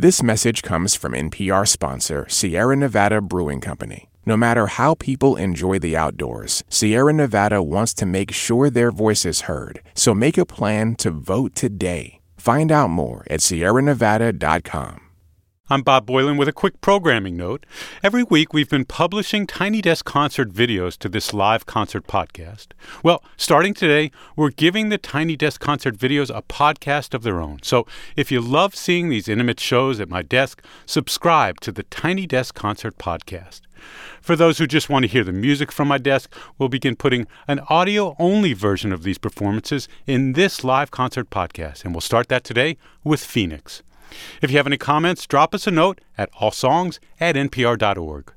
This message comes from NPR sponsor Sierra Nevada Brewing Company. No matter how people enjoy the outdoors, Sierra Nevada wants to make sure their voice is heard. So make a plan to vote today. Find out more at sierranevada.com. I'm Bob Boilen with a quick programming note. Every week we've been publishing Tiny Desk concert videos to this live concert podcast. Well, starting today, we're giving the Tiny Desk concert videos a podcast of their own. So if you love seeing these intimate shows at my desk, subscribe to the Tiny Desk Concert Podcast. For those who just want to hear the music from my desk, we'll begin putting an audio only version of these performances in this live concert podcast, and we'll start that today with Phoenix. If you have any comments, drop us a note at allsongs at npr.org.